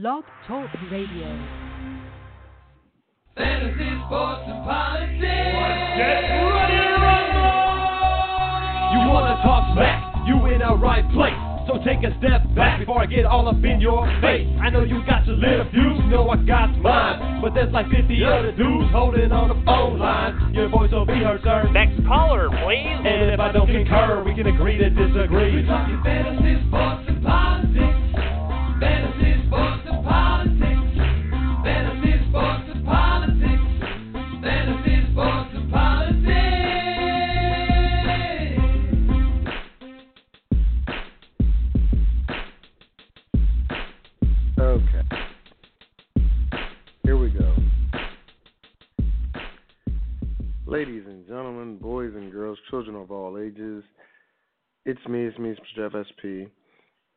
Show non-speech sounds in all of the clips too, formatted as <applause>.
Blog Talk Radio. Fantasy, sports, and politics. Get ready to rumble! You wanna talk smack? You in the right place. So take a step back before I get all up in your face. I know you got your little views, you know I got mine. But there's like 50 other dudes holding on the phone line. Your voice will be heard, sir. Next caller, please. And if I don't concur, we can agree to disagree. We're talking fantasy, sports, me, it's. Jeff SP.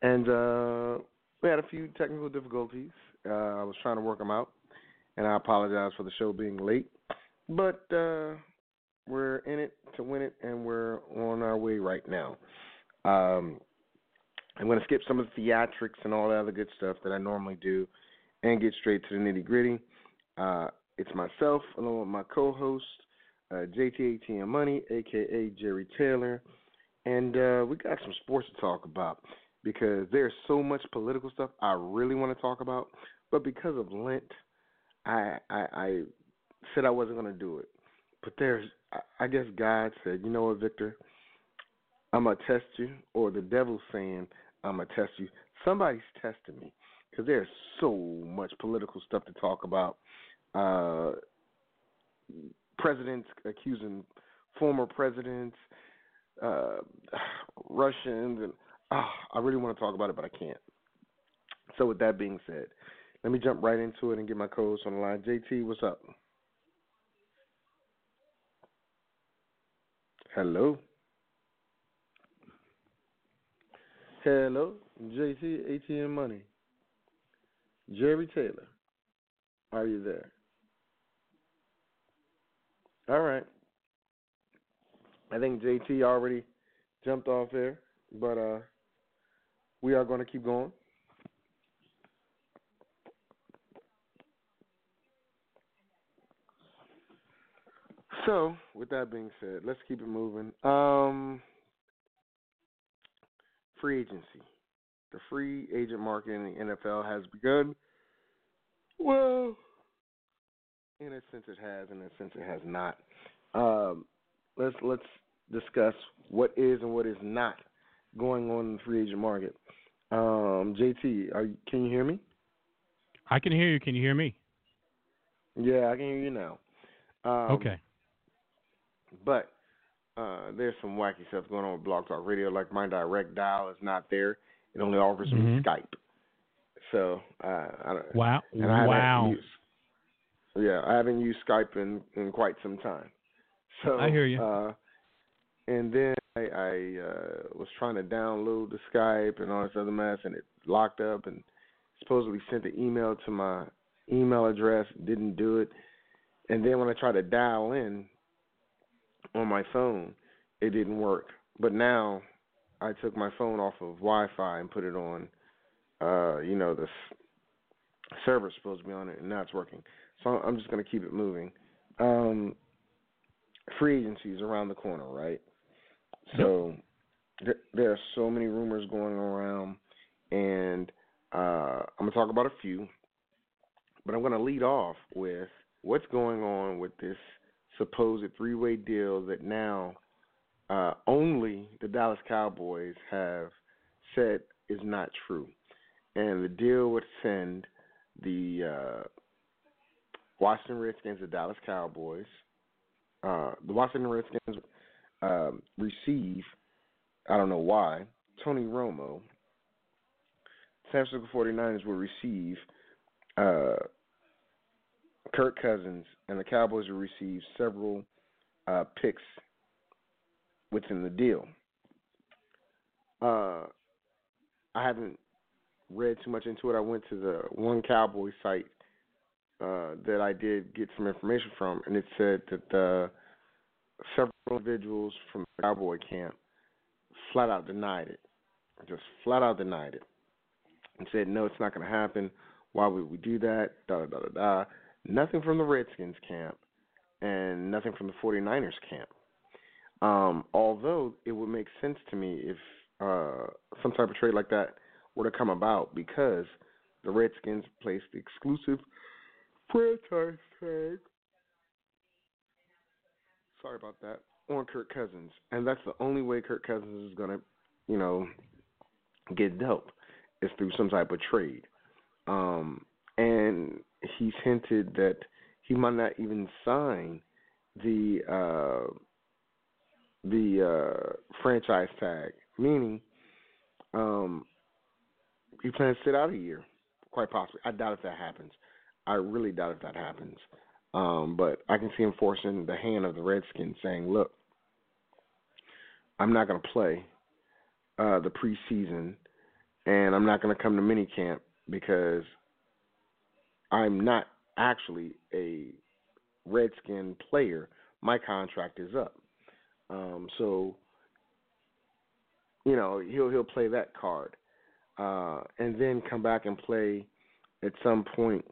And uh, we had a few technical difficulties. Uh, I was trying to work them out, and I apologize for the show being late. But uh, we're in it to win it, and we're on our way right now. Um, I'm going to skip some of the theatrics and all the other good stuff that I normally do and get straight to the nitty gritty. Uh, it's myself, along with my co host, uh, Money, aka Jerry Taylor. And uh, we got some sports to talk about because there's so much political stuff I really want to talk about. But because of Lent, I, I, I said I wasn't going to do it. But there's, I- guess God said, you know what, Victor? I'm gonna test you, or the devil's saying I'm gonna test you. Somebody's testing me because there's so much political stuff to talk about. Uh, presidents accusing former presidents, uh, <sighs> Russians, and oh, I really want to talk about it, but I can't. So with that being said, let me jump right into it and get my co-host on the line. JT, what's up? Hello. Hello, JT ATM Money. Jerry Taylor. Are you there? All right. I think JT already jumped off there, but uh we are going to keep going. So, with that being said, let's keep it moving. Um free agency. The free agent market in the NFL has begun. Well, in a sense it has, in a sense it has not. Um, let's let's discuss what is and what is not going on in the free agent market. Um, JT, are you, can you hear me? I can hear you. Can you hear me? Yeah, I can hear you now. Um, okay. But uh, there's some wacky stuff going on with Blog Talk Radio. Like my direct dial is not there; it only offers me Mhm. Skype. So uh, I don't. Wow. and I Wow. Used, yeah, I haven't used Skype in in quite some time. So I hear you. Uh, and then I, I uh, was trying to download the Skype and all this other mess, and it locked up. And supposedly sent the email to my email address, didn't do it. And then when I tried to dial in on my phone, it didn't work. But now I took my phone off of Wi-Fi and put it on, uh, you know, the server's supposed to be on it, and now it's working. So I'm just going to keep it moving. Um, free agency is around the corner, right? So th- there are so many rumors going around, and uh, I'm going to talk about a few. But I'm going to lead off with what's going on with this supposed three-way deal that now uh, only the Dallas Cowboys have said is not true, and the deal would send the uh, Washington Redskins, the Dallas Cowboys, uh, the Washington Redskins um, receive, I don't know why, Tony Romo. San Francisco 49ers will receive uh, Kirk Cousins, and the Cowboys will receive several uh, picks within the deal. Uh, I haven't read too much into it. I went to the one Cowboy site uh, that I did get some information from, and it said that uh, several individuals from the Cowboy camp flat out denied it, just flat out denied it, and said no, it's not going to happen. Why would we do that? Da da da da da. Nothing from the Redskins camp, and nothing from the 49ers camp. Um, although it would make sense to me if uh, some type of trade like that were to come about, because the Redskins placed the exclusive franchise tag. Sorry about that. On Kirk Cousins, and that's the only way Kirk Cousins is gonna, you know, get dealt is through some type of trade. Um, and he's hinted that he might not even sign the uh, the uh, franchise tag, meaning um, he plans to sit out a year, quite possibly. I doubt if that happens. I really doubt if that happens. Um, but I can see him forcing the hand of the Redskins, saying, "Look, I'm not going to play uh, the preseason, and I'm not going to come to minicamp because I'm not actually a Redskin player. My contract is up. Um, so, you know, he'll he'll play that card, uh, and then come back and play at some point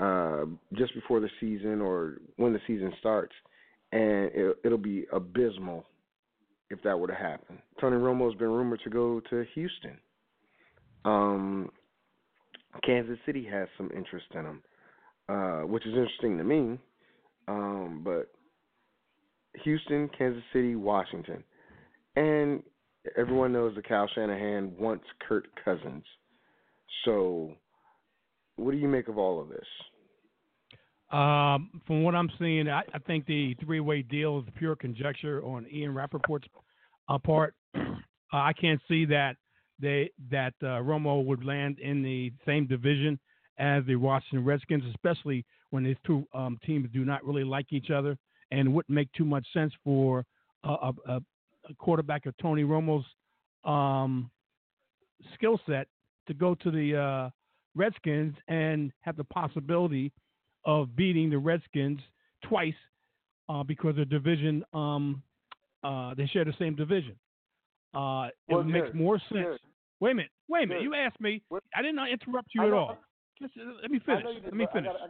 uh, just before the season or when the season starts, and it, it'll be abysmal if that were to happen. Tony Romo has been rumored to go to Houston. Um, Kansas City has some interest in him, uh, which is interesting to me. Um, but Houston, Kansas City, Washington, and everyone knows that Kyle Shanahan wants Kirk Cousins. So, what do you make of all of this? Um, from what I'm seeing, I, I think the three-way deal is pure conjecture on Ian Rapoport's uh, part. <clears throat> uh, I can't see that they that uh, Romo would land in the same division as the Washington Redskins, especially when these two um, teams do not really like each other, and wouldn't make too much sense for a, a, a quarterback of Tony Romo's um, skill set to go to the uh, Redskins and have the possibility of beating the Redskins twice uh, because the division um, uh, they share the same division. Uh, it makes more sense. Jared, Wait a minute. Wait a minute. Jared, You asked me. what- I did not interrupt you I at know- all. Just, uh, let me finish. did, Let me finish. I I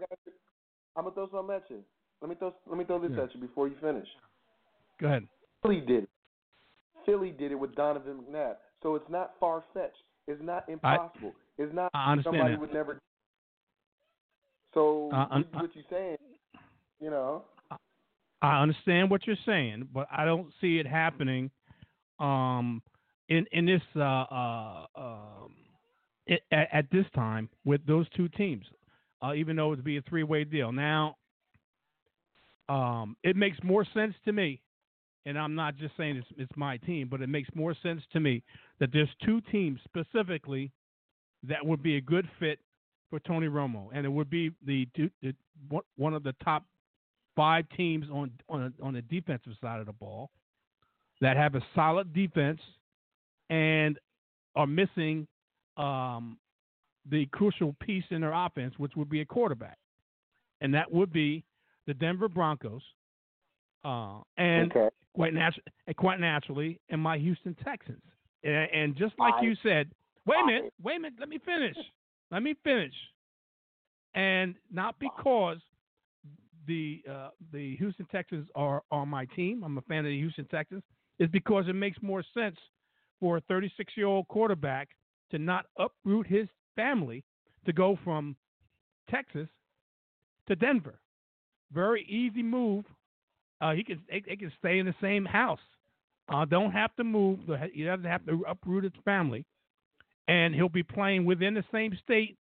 I'm gonna throw something at you. Let me throw let me throw this Yeah. at you before you finish. Go ahead. Philly did it. Philly did it with Donovan McNabb. So it's not far fetched. It's not impossible. it's not I understand somebody that. would never. So Uh, un- what, what you saying? You know. I understand what you're saying, but I don't see it happening um, in in this uh, uh, um, it, at, at this time with those two teams. Uh, even though it would be a three way deal. Now, um, it makes more sense to me, and I'm not just saying it's, it's my team, but it makes more sense to me that there's two teams specifically that would be a good fit for Tony Romo, and it would be the, the one- of the top five teams on on on the defensive side of the ball that have a solid defense and are missing um, the crucial piece in their offense, which would be a quarterback, and that would be the Denver Broncos, uh, and okay. quite natu- and quite naturally, and my Houston Texans. And, and just like I- you said, wait a minute, wait a minute, let me finish. Let me finish. And not because the uh, the Houston Texans are on my team. I'm a fan of the Houston Texans. Is because it makes more sense for a 36 year old quarterback to not uproot his family to go from Texas to Denver. Very easy move. Uh, he can they, they can stay in the same house. Uh, don't have to move. He doesn't have to uproot his family, and he'll be playing within the same state,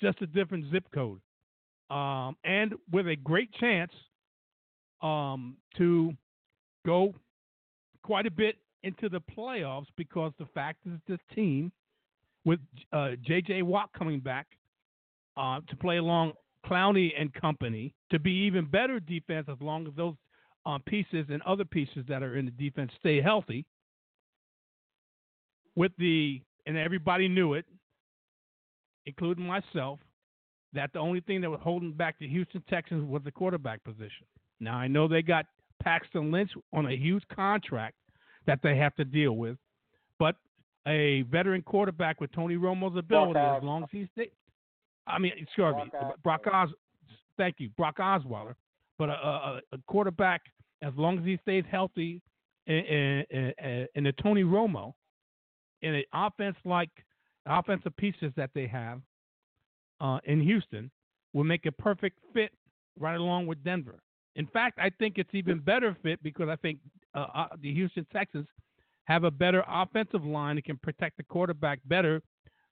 just a different zip code, um, and with a great chance um, to go quite a bit into the playoffs because the fact is this team with uh, J.J. Watt coming back uh, to play along Clowney and company to be even better defense as long as those uh, pieces and other pieces that are in the defense stay healthy. With the and everybody knew it, including myself, that the only thing that was holding back the Houston Texans was the quarterback position. Now I know they got Paxton Lynch on a huge contract that they have to deal with, but a veteran quarterback with Tony Romo's ability, as long as he stay, I mean, excuse me, Brock Os. Thank you, Brock Osweiler. But a, a, a quarterback, as long as he stays healthy, and, and, and the Tony Romo, in an offense like offensive pieces that they have uh, in Houston, will make a perfect fit right along with Denver. In fact, I think it's even better fit because I think uh, uh, the Houston Texans have a better offensive line that can protect the quarterback better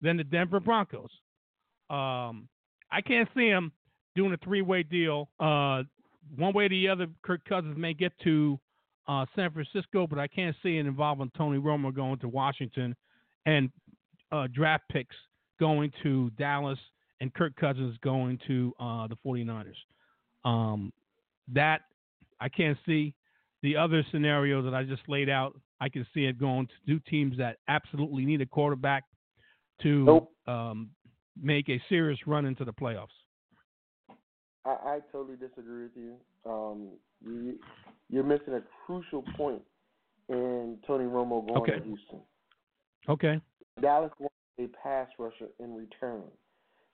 than the Denver Broncos. Um, I can't see them doing a three-way deal. Uh, one way or the other, Kirk Cousins may get to uh, San Francisco, but I can't see it involving Tony Romo going to Washington and uh, draft picks going to Dallas and Kirk Cousins going to uh, the 49ers. Um, that I can't see. The other scenario that I just laid out, I can see it going to two teams that absolutely need a quarterback to Nope. um, make a serious run into the playoffs. I, I totally disagree with you. Um, you you're missing a crucial point in Tony Romo going Okay. to Houston. Okay. Dallas wants a pass rusher in return.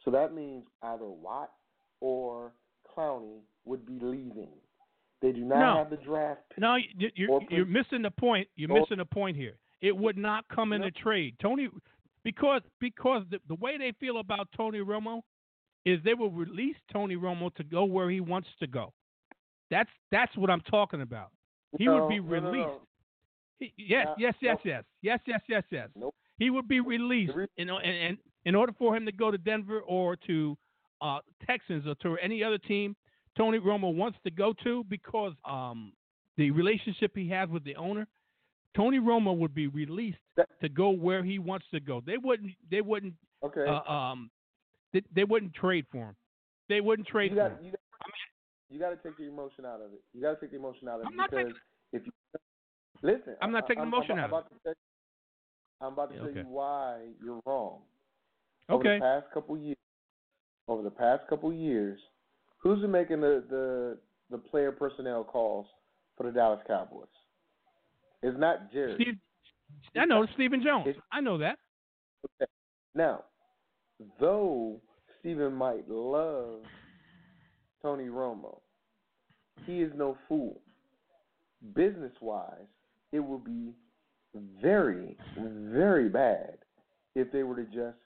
So that means either Watt or Clowney would be leaving. They do not No. have the draft pick. No, you- you're you're missing the point. You're Or- missing the point here. It would not come in No. a trade, Tony, because because the, the way they feel about Tony Romo is they will release Tony Romo to go where he wants to go. That's that's what I'm talking about. He No, would be no, no, released. no. He, yes, yes, yes, yes, yes, yes, yes, yes. Nope. He would be released, you know, and, and in order for him to go to Denver or to uh, Texans or to any other team, Tony Romo wants to go to because um, the relationship he has with the owner. Tony Romo would be released That- to go where he wants to go. They wouldn't. They wouldn't. Okay. Uh, um, they, they wouldn't trade for him. They wouldn't trade you for got him. you got you got to take the emotion out of it. You got to take the emotion out of I'm it not because taking- if you listen, I'm not I- taking I'm, emotion I'm, out of about to I'm about to Yeah, tell okay. you why you're wrong. Over Okay. the past couple years, over the past couple years, who's been making the the the player personnel calls for the Dallas Cowboys? It's not Jerry. Steve, I know Stephen Jones. It's- I know that. Okay. Now, though Stephen might love Tony Romo, he is no fool. Business wise, it would be very, very bad if they were to just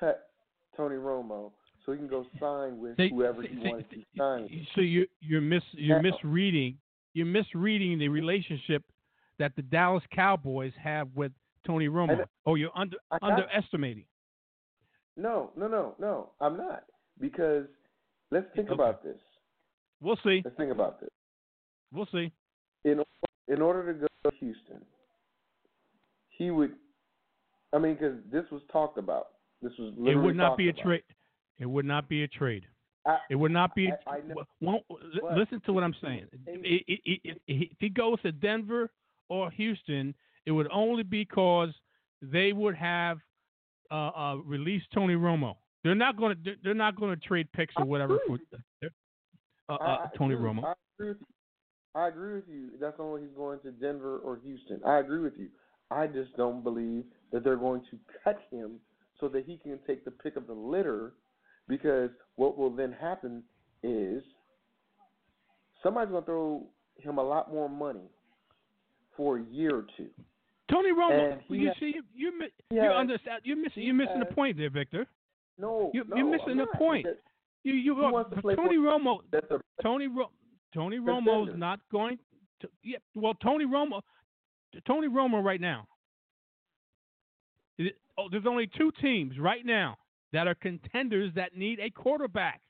cut Tony Romo so he can go sign with They- whoever he see- wants to sign with. So you you're mis you're Now- misreading you're misreading the relationship that the Dallas Cowboys have with Tony Romo. And- Oh, you're under underestimating. No, no, no, no, I'm not. Because let's think Okay. about this. We'll see. Let's think about this. We'll see. in in order to go to Houston, he would. I mean, because this was talked about. This was It would not be a trade. It would not be a trade. about. It would not be. I- I know. won't, But- listen to what I'm saying. I- I- I- I- if he goes to Denver or Houston, it would only because they would have uh, uh, released Tony Romo. They're not going to. They're not going to trade picks or whatever for uh, I- uh, I Tony agree- Romo. I agree with you. I agree with you. That's only he's going to Denver or Houston. I agree with you. I just don't believe that they're going to cut him so that he can take the pick of the litter. Because what will then happen is somebody's going to throw him a lot more money for a year or two. Tony Romo. You see, you you you has- understand. You're missing. You're missing the point there, Victor. No, You- no, you're missing I'm the not, point. You you Who to play for- Tony Romo. That's a, Tony Ro- Tony Romo's not going to. Yeah, well, Tony Romo, Tony Romo right now. it- oh, there's only two teams right now that are contenders that need a quarterback.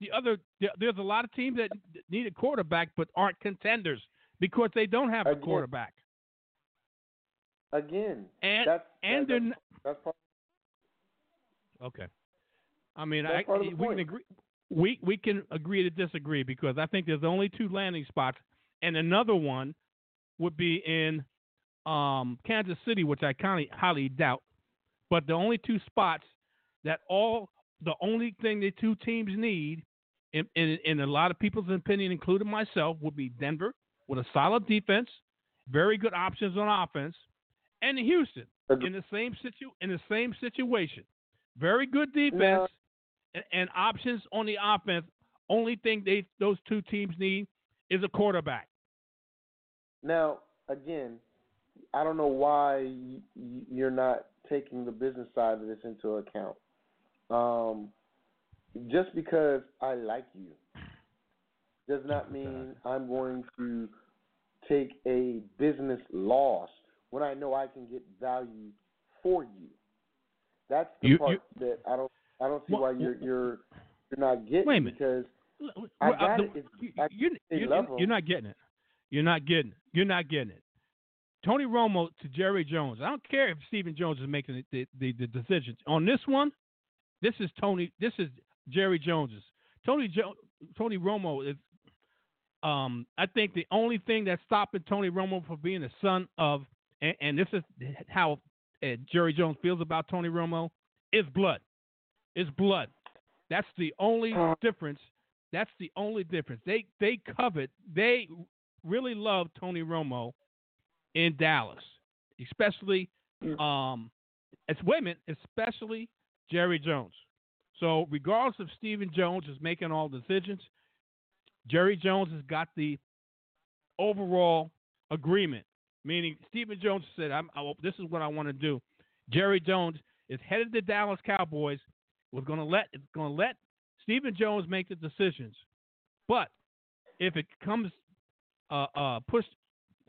The other, there- there's a lot of teams that need a quarterback but aren't contenders because they don't have a Again, quarterback. Again, And that's and that, they're that's, that's part. Okay. I mean, I, part of the we point. can agree. We we can agree to disagree because I think there's only two landing spots, and another one would be in um, Kansas City, which I kind of highly doubt. But the only two spots that all the only thing the two teams need, in, in in a lot of people's opinion, including myself, would be Denver with a solid defense, very good options on offense, and Houston in the same situ in the same situation. Very good defense, and, and options on the offense. Only thing they those two teams need is a quarterback. Now, again, I don't know why you're not taking the business side of this into account. Um, just because I like you does not mean I'm going to take a business loss when I know I can get value for you. That's the You- part you- that I don't I don't see Well, why you're you're you're not getting Wait a minute. because Well, I uh, got the- it. It's you, you, the you, level. you're not getting it. You're not getting it. You're not getting it. Tony Romo to Jerry Jones. I don't care if Stephen Jones is making the, the, the decisions on this one. This is Tony. This is Jerry Jones's. Tony jo- Tony Romo is. Um, I think the only thing that's stopping Tony Romo from being the son of, and, and this is how uh, Jerry Jones feels about Tony Romo, is blood. Is blood. That's the only difference. That's the only difference. They they covet. They really love Tony Romo in Dallas, especially um, it's women, especially Jerry Jones. So regardless of Stephen Jones is making all decisions, Jerry Jones has got the overall agreement. Meaning Stephen Jones said, I'm, I, "This is what I want to do." Jerry Jones is headed to the Dallas Cowboys. Was going to let it's going to let Stephen Jones make the decisions, but if it comes uh, uh, push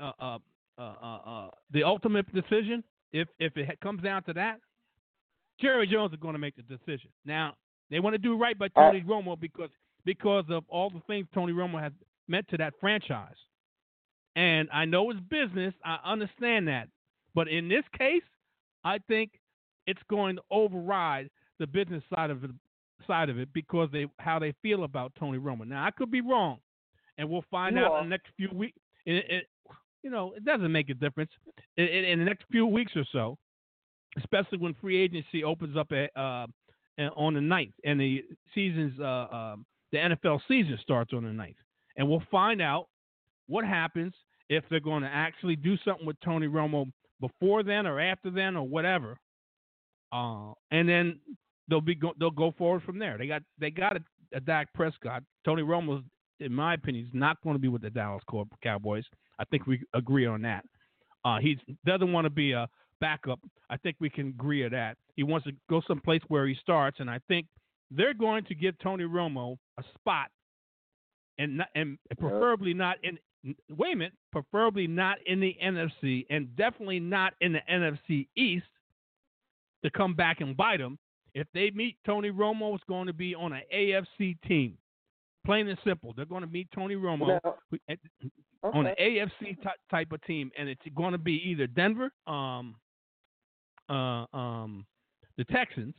uh, uh, uh, uh, uh, the ultimate decision, if if it comes down to that, Jerry Jones is going to make the decision. Now they want to do right by Tony Romo because because of all the things Tony Romo has meant to that franchise. And I know it's business. I understand that. But in this case, I think it's going to override the business side of it side of it because they how they feel about Tony Romo. Now I could be wrong, and we'll find You out are. in the next few weeks. It, it, you know, it doesn't make a difference in, in, the next few weeks or so, especially when free agency opens up at, uh, uh, on the 9th and the season's uh, um, the NFL season starts on the 9th, and we'll find out what happens if they're going to actually do something with Tony Romo before then or after then or whatever. Uh, and then they'll be go, they'll go forward from there. They got they got a, a Dak Prescott. Tony Romo, in my opinion, is not going to be with the Dallas Cowboys. I think we agree on that. Uh, he doesn't want to be a backup. I think we can agree on that. He wants to go someplace where he starts, and I think they're going to give Tony Romo a spot, and not, and preferably not in. Wait a minute, preferably not in the NFC, and definitely not in the NFC East to come back and bite them. If they meet Tony Romo, it's going to be on an AFC team. Plain and simple. They're going to meet Tony Romo at- on an. AFC ty- type of team, and it's going to be either Denver, um, uh, um, the Texans,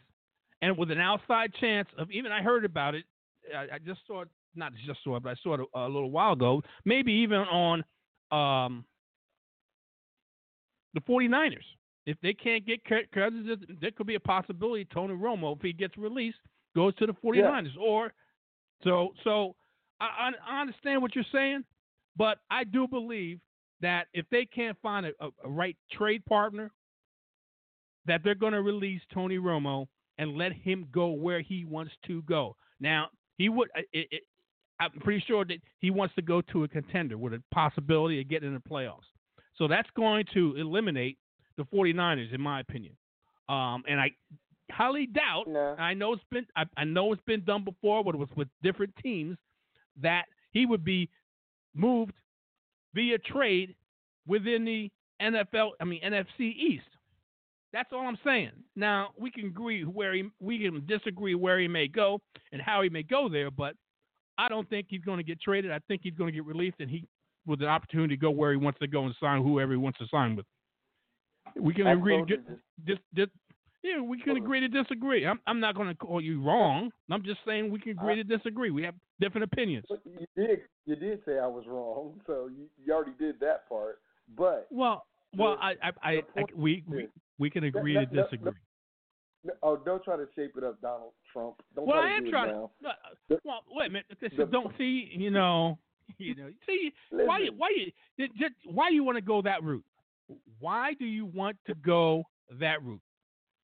and with an outside chance of even I heard about it. I, I just saw it, not just saw it, but I saw it a, a little while ago. Maybe even on um, the 49ers. If they can't get Cousins, there could be a possibility Tony Romo, if he gets released, goes to the 49ers. Or so so I, I I understand what you're saying, but I do believe that if they can't find a, a, a right trade partner, that they're going to release Tony Romo and let him go where he wants to go. Now he would. uh, It, it, I'm pretty sure that he wants to go to a contender with a possibility of getting in the playoffs. So that's going to eliminate the 49ers, in my opinion. Um, and I highly doubt. Nah. I know it's been. I, I know it's been done before, but it was with different teams that he would be moved via trade within the NFL. I mean NFC East. That's all I'm saying. Now we can agree where he, we can disagree where he may go and how he may go there, but I don't think he's going to get traded. I think he's going to get released, and he with an opportunity to go where he wants to go and sign whoever he wants to sign with. We can I agree to told you get, this. dis, dis, yeah, we can agree to disagree. I'm, I'm not going to call you wrong. I'm just saying we can agree to disagree. We have different opinions. You did you did say I was wrong, so you, you already did that part. But Well, well, The- I, I, I, I we, we, we can agree no, to disagree. No, oh, don't try to shape it up, Donald Trump. Don't Well, try I am it trying to. no, The- Well, wait a minute. This the- is, don't see. You know. <laughs> You know. See why? Listen. Why you? Just, why you want to go that route? Why do you want to go that route?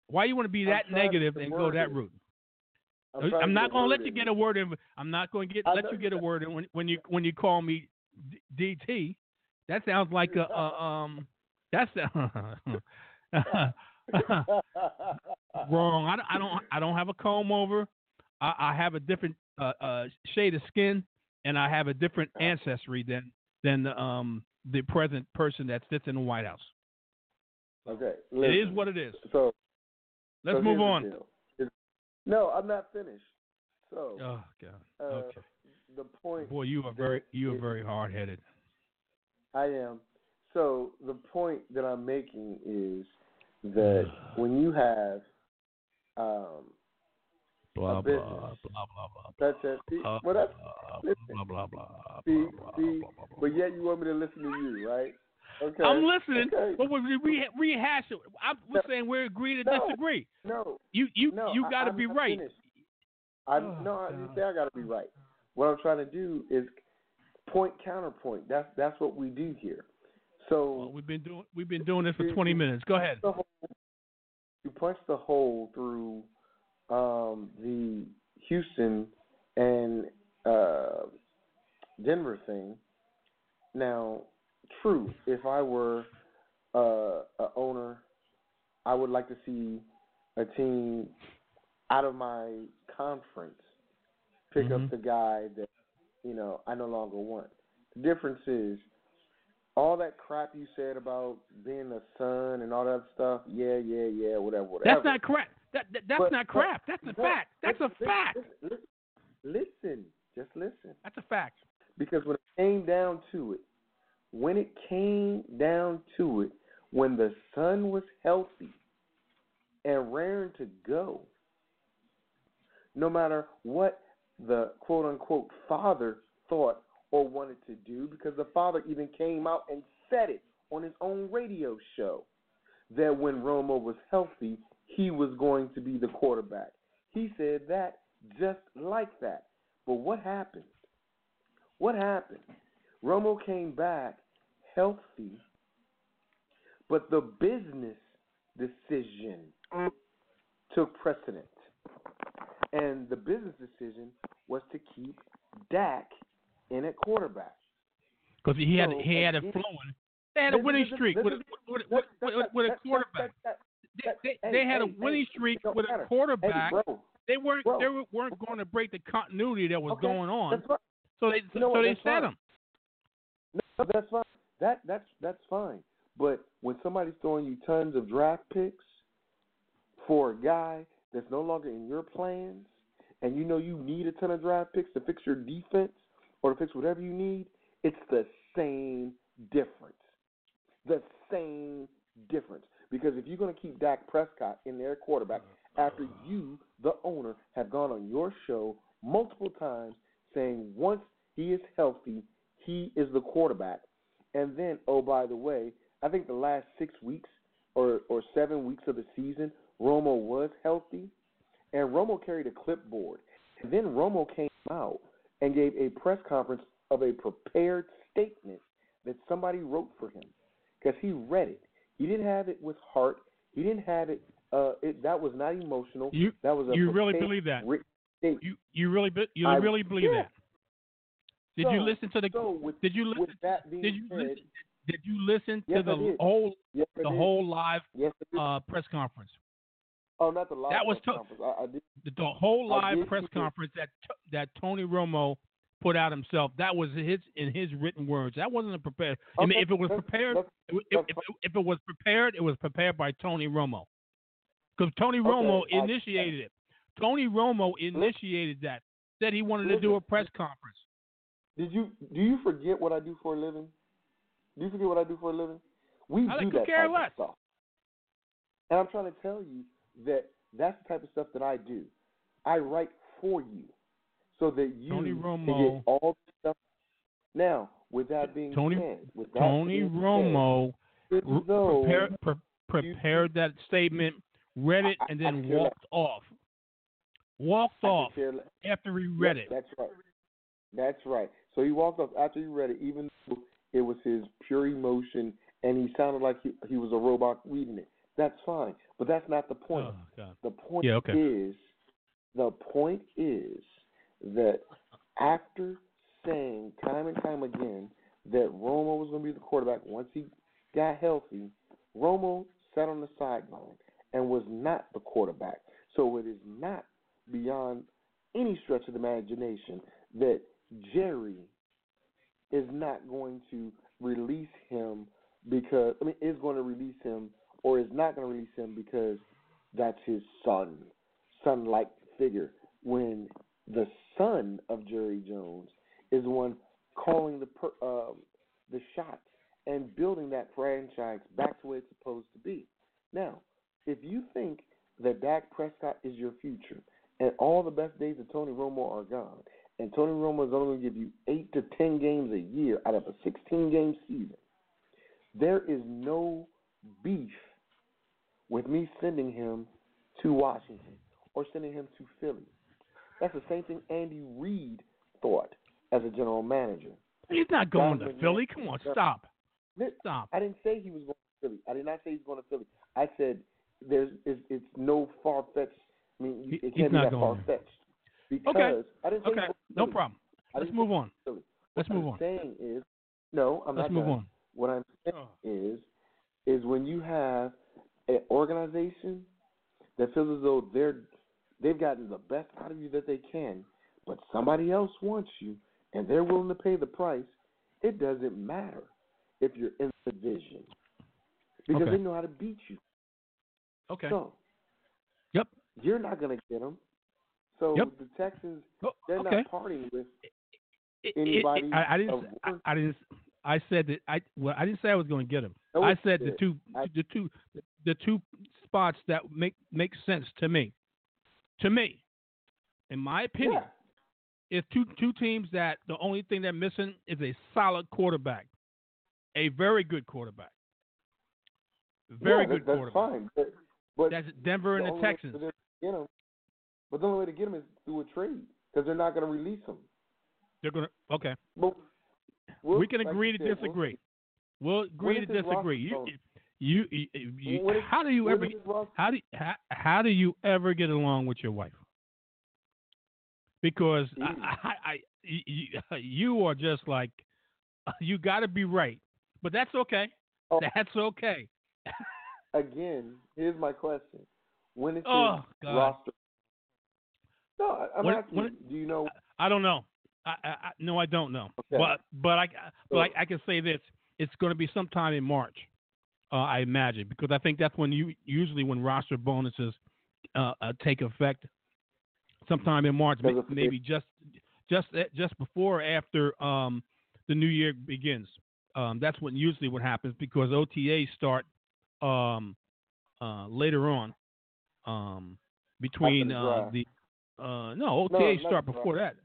Why you want to be that negative and go word that route? I'm, I'm not going to let you get a word in. I'm not going to get let you get a <laughs> word in when when you when you call me D- DT. That sounds like a, a um. That's <laughs> <laughs> wrong. I, don't- I don't I don't have a comb over. I, I have a different uh, uh, shade of skin, and I have a different ancestry than than the, um the present person that sits in the White House. okay. It is what it is. So Let's so move on. no, I'm not finished. So Oh God. uh, Okay. the point Boy, you are very you are very hard headed. I am. So the point that I'm making is that when you have um Blah a blah business. blah blah blah. that's it. See, blah, well that's blah, blah blah blah. see, blah, see, blah, blah, blah, but yet you want me to listen to you, right? Okay. I'm listening, Okay. but we re- rehash it. I'm we're saying we agree to No. disagree. No, You you no, you got to be right. finished. I Oh, no, I didn't say I got to be right. What I'm trying to do is point counterpoint. That's that's what we do here. So Well, we've been doing we've been doing this for 20 minutes. Go ahead. the hole, you punch the hole through um, the Houston and uh, Denver thing. Now, true, if I were uh, a owner, I would like to see a team out of my conference pick Mhm. up the guy that you know I no longer want. The difference is all that crap you said about being a son and all that stuff. Yeah, yeah, yeah, whatever, whatever. That's not crap. That, that that's But- not but- crap. That's a but fact. That's a fact. Listen, listen, listen, just listen. That's a fact. Because when it came down to it, when it came down to it, when the son was healthy and raring to go, no matter what the quote unquote father thought or wanted to do, because the father even came out and said it on his own radio show that when Romo was healthy, he was going to be the quarterback. He said that just like that. But what happened? What happened? Romo came back healthy, but the business decision took precedent. And the business decision was to keep Dak in at quarterback. Because he had So, he had it flowing. They had a winning streak with a, with, That- with, that- with, with a that- quarterback. They, that- they, hey, they had a winning streak with a quarterback. They weren't bro. they weren't going to break the continuity that was Okay, going on. fine. So they You know so they set him. No, that's fine. That that's that's fine. But when somebody's throwing you tons of draft picks for a guy that's no longer in your plans, and you know you need a ton of draft picks to fix your defense or to fix whatever you need, it's the same difference. The same difference. Because if you're going to keep Dak Prescott in their quarterback uh-huh. after you, the owner, have gone on your show multiple times saying once he is healthy, he is the quarterback. And then, oh, by the way, I think the last six weeks or, or seven weeks of the season, Romo was healthy, and Romo carried a clipboard. And then Romo came out and gave a press conference of a prepared statement that somebody wrote for him because he read it. He didn't have it with heart. He didn't have it. Uh, it that was not emotional. You that was a you really believe that? statement. You you really be, you I- really believe yeah. that? Did you listen to the So with, Did you listen? Did you said, listen? Did you listen to Yes, the whole yes, the did. whole live yes, uh, press conference? Oh, not the live that was press to- conference. I, I did. The, the whole I live press conference that that Tony Romo put out himself. That was his in his written words. That wasn't a prepared. I mean, if it was prepared, that's- if, if, that's if, if it was prepared, it was prepared by Tony Romo. Because Tony Okay, Romo I- initiated it. Tony Romo initiated that. Said he wanted to do a press conference. Did you do you forget what I do for a living? Do you forget what I do for a living? We I do could that care type less. of stuff. And I'm trying to tell you that that's the type of stuff that I do. I write for you so that you Tony can get all the stuff. Now, with that being Tony- said, with that Tony being Romo said, pre- prepared that statement, read it, and I- I then care walked off. Walked I off after he read Yep, it. That's right. That's right. So he walked off after he read it, even though it was his pure emotion and he sounded like he, he was a robot reading it. That's fine. But that's not the point. Oh. The point Yeah, okay. is the point is that after saying time and time again that Romo was going to be the quarterback once he got healthy, Romo sat on the sideline and was not the quarterback. So it is not beyond any stretch of the imagination that Jerry is not going to release him because I mean is going to release him or is not going to release him because that's his son, son-like figure. When the son of Jerry Jones is the one calling the per, uh, the shots and building that franchise back to where it's supposed to be. Now, if you think that Dak Prescott is your future and all the best days of Tony Romo are gone, and Tony Romo is only going to give you eight to ten games a year out of a 16 game season, there is no beef with me sending him to Washington or sending him to Philly. That's the same thing Andy Reid thought as a general manager. He's not going Donovan to Philly. Come on, stop. Stop. I didn't say he was going to Philly. I did not say he's going to Philly. I said there's it's, it's no far fetched. I mean, He- it can't be that far fetched because I didn't say Okay, was going to no problem. Let's move on. Let's what move I'm on. saying is no, I'm Let's not move done. on. What I'm saying oh. is is when you have an organization that feels as though they're they've gotten the best out of you that they can, but somebody else wants you and they're willing to pay the price, it doesn't matter if you're in the division because Okay. they know how to beat you. Okay. So Yep. you're not going to get them. So Yep. the Texans, Oh, they're okay. not partying with It- it- anybody I, I didn't. I. I didn't. I said that. I well. I didn't say I was going to get him. I said the two. I- the two. The two spots that make make sense to me. To me, in my opinion, Yeah. is two two teams that the only thing they're missing is a solid quarterback, a very good quarterback, very yeah, good that, that's quarterback. fine. But, but That's Denver and the the Texans. to get him, but the only way to get them is through a trade because they're not going to release them. They're gonna. Okay. But we'll, we can agree you to said, disagree. We'll agree to disagree. You, you, you, you, is- how do you ever is his roster- how do how, how do you ever get along with your wife? Because I, I, I you, you <laughs> are just like <laughs> you got to be right, but that's okay. Oh. That's okay. Again, here's my question: When is Oh, God. roster? No, I- I'm When- asking. when- do you know? I don't know. I, I, I no, I don't know. Okay. But but I but So- I, I can say this: it's going to be sometime in March, uh, I imagine, because I think that's when you usually when roster bonuses uh, uh, take effect. Sometime in March, maybe just just just before or after um, the new year begins. Um, that's when usually what happens because OTAs start um, uh, later on um, between the uh, the uh, no No, OTAs not start before that.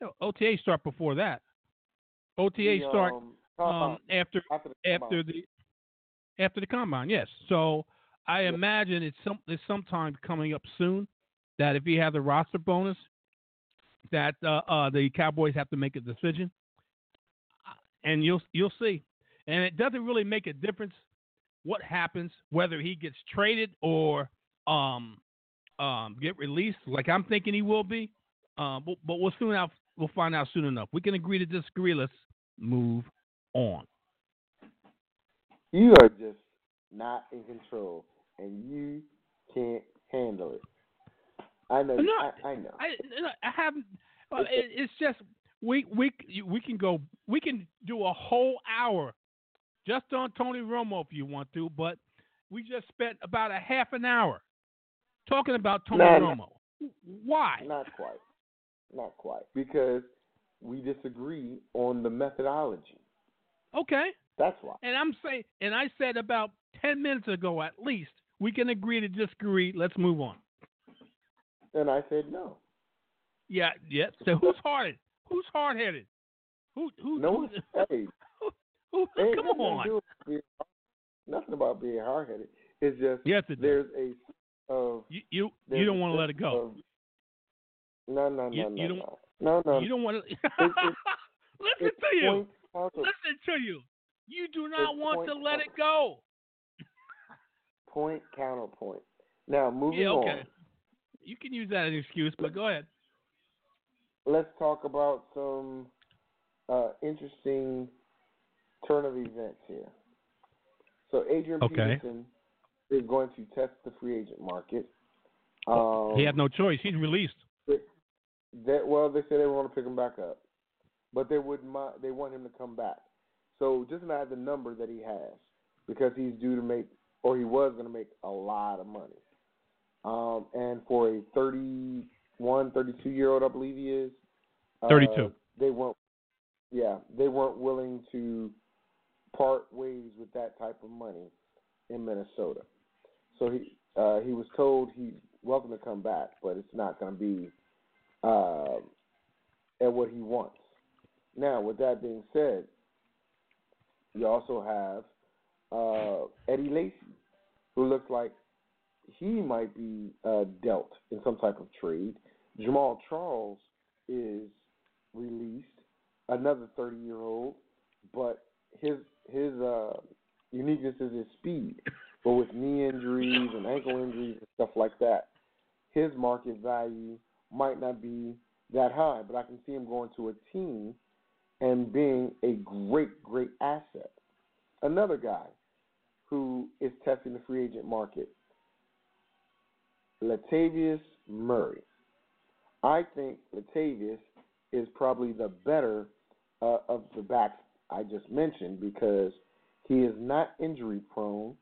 No, OTAs start before that. OTAs the, start um, after after the after combine. the after the combine. Yes. So I imagine it's some it's sometime coming up soon that if he has the roster bonus, that uh, uh, the Cowboys have to make a decision, Uh, and you'll you'll see. And it doesn't really make a difference what happens whether he gets traded or um um get released. Like I'm thinking he will be. Uh, but, but we'll soon out. We'll find out soon enough. We can agree to disagree. Let's move on. You are just not in control, and you can't handle it. I know. No, I, I know. I, no, I haven't. Uh, it, it's just we we we can go. We can do a whole hour just on Tony Romo if you want to, but we just spent about a half an hour talking about Tony No, no. Romo. Why? Not quite. Not quite. Because we disagree on the methodology. Okay. That's why. And I'm saying, and I said about ten minutes ago at least, we can agree to disagree. Let's move on. And I said no. Yeah, yeah. So who's hard? Who's hard headed? Who who? No who, one's <laughs> hey, who, ain't come on. being- nothing about being hard headed. It's just Yes, it does. there's a of You you, you don't want to let it go. of- no, no, no, You- no, you don't- no, no, no. You don't want to. <laughs> Listen to you. point counter, Listen to you. You do not It's want to let it go. <laughs> point counterpoint. Now moving Yeah, okay. on. You can use that as an excuse, but go ahead. Let's talk about some uh, interesting turn of events here. So Adrian Okay. Peterson is going to test the free agent market. Um, he had no choice. He's released. That well, they said they want to pick him back up, but they would they want him to come back. So just add the number that he has because he's due to make or he was going to make a lot of money. Um, and for a 31, 32 year old, I believe he is. uh, 32. They weren't. Yeah, they weren't willing to part ways with that type of money in Minnesota. So he uh, he was told he's welcome to come back, but it's not going to be uh, at what he wants. Now, with that being said, you also have uh, Eddie Lacy, who looks like he might be uh, dealt in some type of trade. Jamaal Charles is released, another 30 year old, but his his uh, uniqueness is his speed. But with knee injuries and ankle injuries and stuff like that, his market value might not be that high. But I can see him going to a team and being a great, great asset. Another guy who is testing the free agent market, Latavius Murray. I think Latavius is probably the better uh, of the backs I just mentioned because he is not injury prone.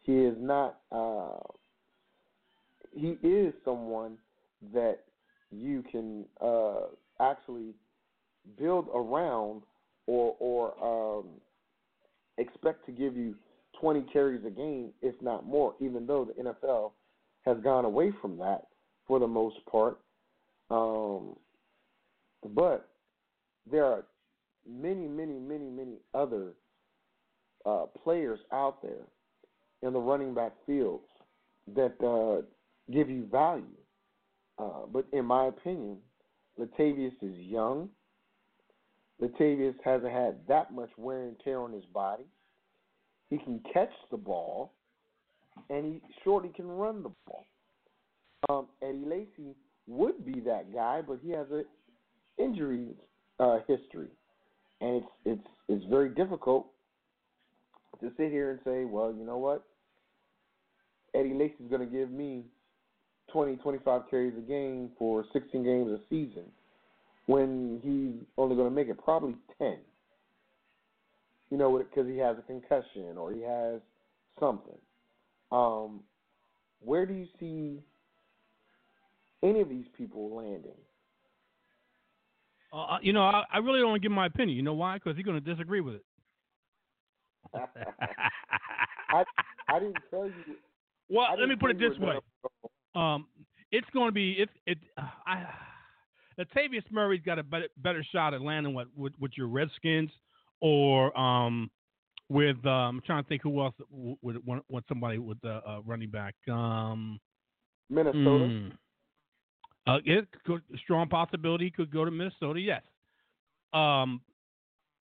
He is not. Uh, he is someone that you can uh, actually build around or or um, expect to give you 20 carries a game, if not more. Even though the NFL has gone away from that for the most part, um, but there are many, many, many, many other uh, players out there in the running back fields that uh, give you value. Uh, but in my opinion, Latavius is young. Latavius hasn't had that much wear and tear on his body. He can catch the ball, and he surely can run the ball. Um, Eddie Lacy would be that guy, but he has a injury uh, history, and it's it's it's very difficult to sit here and say, well, you know what, Eddie Lacy is going to give me 20, 25 carries a game for 16 games a season when he's only going to make it probably 10. You know, because he has a concussion or he has something. Um, where do you see any of these people landing? Uh, you know, I, I really don't want to give my opinion. You know why? Because he's going to disagree with it. <laughs> I I didn't tell you. well, let me put it this way. Um, it's going to be if it. Uh, I, Latavius Murray's got a better, better shot at landing what with, with your Redskins or um with um I'm trying to think who else would want, somebody with the uh, running back um. Minnesota. mm. uh, it could strong possibility could go to Minnesota yes um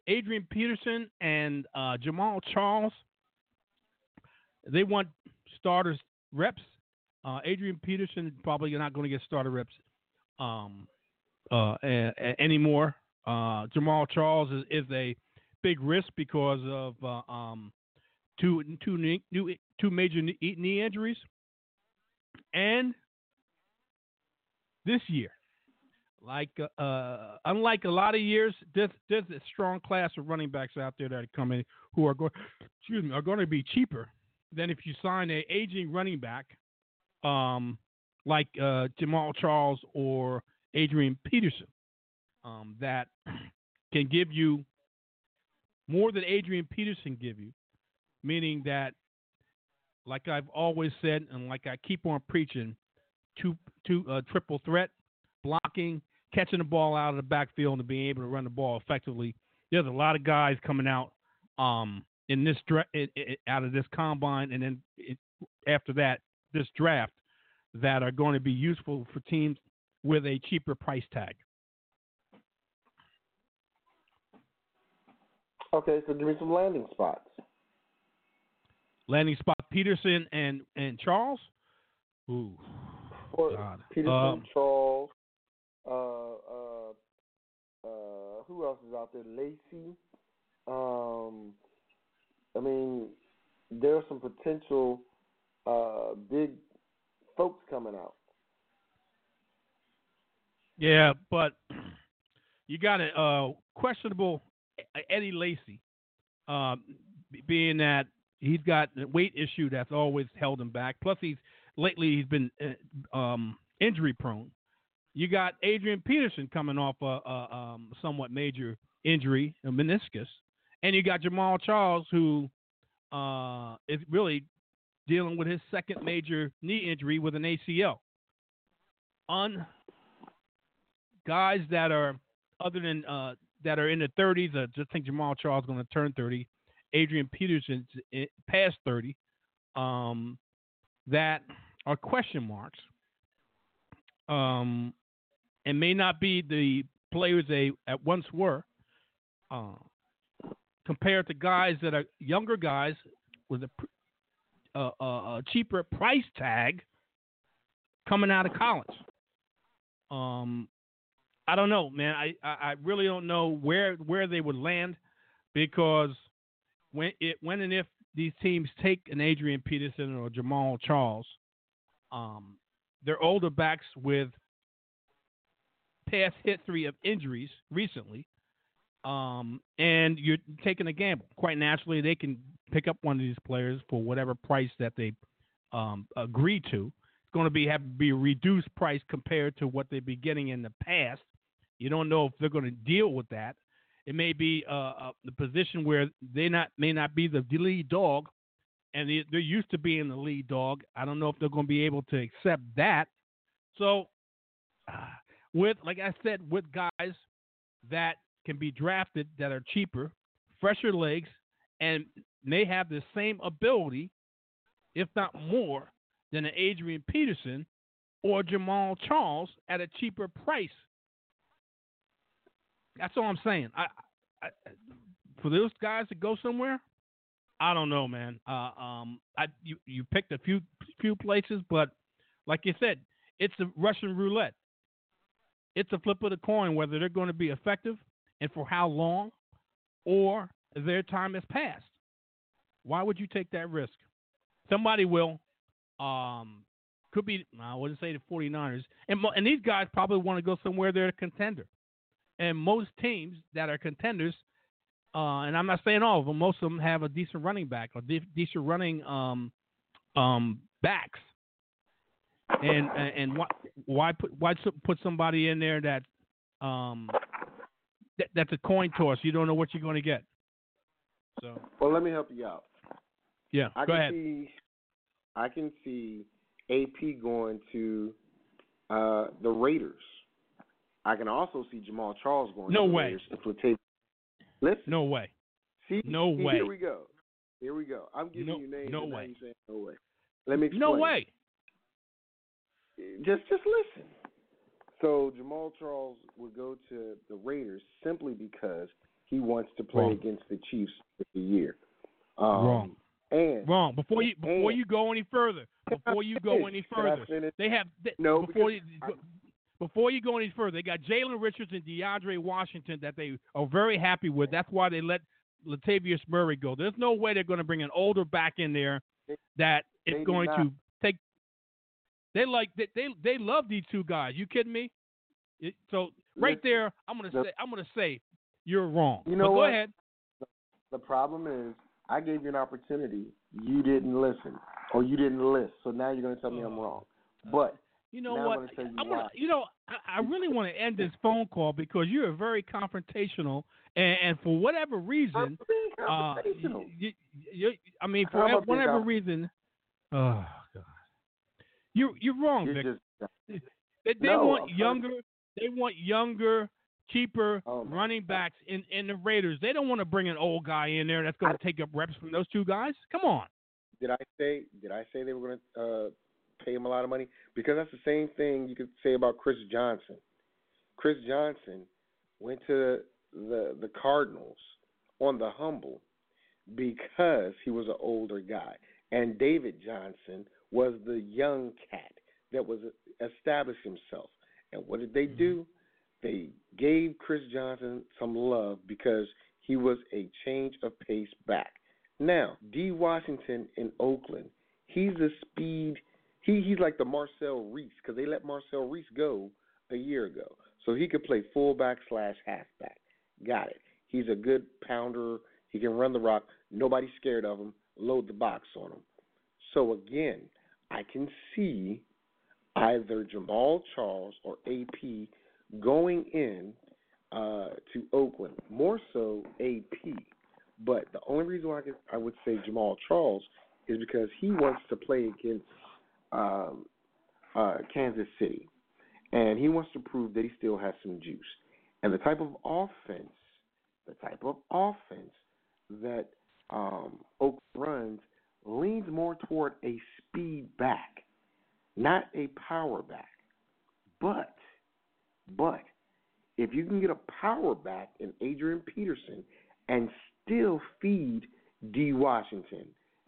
Adrian Peterson and uh, Jamaal Charles they want starters reps uh, Adrian Peterson probably not going to get starter reps um, uh, anymore. Uh, Jamaal Charles is, is a big risk because of uh, um, two two new, two major knee, injuries, and this year, like uh, uh, unlike a lot of years, there's, a strong class of running backs out there that are coming who are going excuse me are going to be cheaper than if you sign a aging running back um, like uh, Jamaal Charles or Adrian Peterson um, that <clears throat> can give you more than Adrian Peterson give you, meaning that, like I've always said, and like I keep on preaching, two two uh, triple threat, blocking, catching the ball out of the backfield, and being able to run the ball effectively. There's a lot of guys coming out um, in this dra- i i out of this combine, and then it, after that, this draft that are going to be useful for teams with a cheaper price tag. Okay, so give me some landing spots. Landing spot Peterson and and Charles. Ooh. Or God. Peterson, Um, Charles. Uh, uh, uh, who else is out there? Lacy. Um, I mean, there are some potential uh, big folks coming out. Yeah, but <clears throat> you got a uh, questionable Eddie Lacy, um, being that he's got a weight issue that's always held him back. Plus, he's lately he's been uh, um, injury prone. You got Adrian Peterson coming off a, a um, somewhat major injury, a meniscus, and you got Jamaal Charles who uh, is really dealing with his second major knee injury with an ACL. Un guys that are other than uh, that are in the 30s. I just think Jamaal Charles is going to turn 30. Adrian Peterson's i- past 30. Um, that are question marks. Um, and may not be the players they at once were. Uh, compared to guys that are younger guys with a cheaper price tag coming out of college. Um, I don't know, man. I, I, I really don't know where where they would land because when it when and if these teams take an Adrian Peterson or Jamaal Charles, um, they're older backs with past history of injuries recently, um, and you're taking a gamble. Quite naturally, they can pick up one of these players for whatever price that they um, agree to. It's going to be have to be a reduced price compared to what they'd be getting in the past. You don't know if they're going to deal with that. It may be uh, uh, the position where they not may not be the lead dog, and they, they're used to being the lead dog. I don't know if they're going to be able to accept that. So, with like I said, with guys that can be drafted that are cheaper, fresher legs, and may have the same ability, if not more, than an Adrian Peterson or Jamaal Charles at a cheaper price. That's all I'm saying. I, I, for those guys to go somewhere, I don't know, man. Uh, um, I you you picked a few few places, but like you said, it's a Russian roulette. It's a flip of the coin whether they're going to be effective and for how long, or their time has passed. Why would you take that risk? Somebody will. Um, could be. I wouldn't say the 49ers, and and these guys probably want to go somewhere they're a contender. And most teams that are contenders, uh, and I'm not saying all of them, most of them have a decent running back or de- decent running um, um, backs. And and, why why put why put somebody in there that um that, that's a coin toss? You don't know what you're going to get. So Well, let me help you out. yeah, I go can ahead. see, I can see AP going to uh, the Raiders. I can also see Jamaal Charles going No to the way. Raiders. If Latavius, listen, No way. see, no see, way. Here we go. Here we go. I'm giving No- you names. no way. saying no way. Let me explain. No way. Just, just listen. So Jamaal Charles would go to the Raiders simply because he wants to play Wrong. against the Chiefs every year. Um, Wrong. And Wrong. Before you before And- you go any further, before you go <laughs> any further, they have they, No, before you, before you go any further, they got Jalen Richards and DeAndre Washington that they are very happy with. That's why they let Latavius Murray go. There's no way they're going to bring an older back in there that is going not. to take. They like they they, they love these two guys. You kidding me? It, so right there, I'm gonna say I'm gonna say you're wrong. You know but go what? ahead. The problem is, I gave you an opportunity. You didn't listen, or you didn't list. So now you're going to tell me I'm Oh. wrong. But You know Now I'm what? gonna you I'm gonna, why. you know, I, I really want to end this phone call because you're very confrontational, and, and for whatever reason, uh, confrontational. you, you, I mean, for whatever reason, oh god, you you're wrong, Vic. just They, they No, want I'm younger, they want younger, cheaper Oh, running backs in in the Raiders. They don't want to bring an old guy in there that's going to take up reps from those two guys. Come on. Did I say? Did I say they were going to uh, pay him a lot of money? Because that's the same thing you could say about Chris Johnson. Chris Johnson went to the the Cardinals on the humble because he was an older guy, and David Johnson was the young cat. that was established himself. And what did they Mm-hmm. do? They gave Chris Johnson some love because he was a change of pace back. Now, D. Washington in Oakland, he's a speed. He he's like the Marcel Reece because they let Marcel Reece go a year ago, so he could play fullback slash halfback. Got it. He's a good pounder. He can run the rock. Nobody's scared of him. Load the box on him. So again, I can see either Jamaal Charles or AP going in uh, to Oakland. More so AP. But the only reason why I, could, I would say Jamaal Charles is because he wants to play against um, uh, Kansas City, and he wants to prove that he still has some juice. And the type of offense, the type of offense that um, Oakland runs leans more toward a speed back, not a power back. But, but if you can get a power back in Adrian Peterson and still feed D. Washington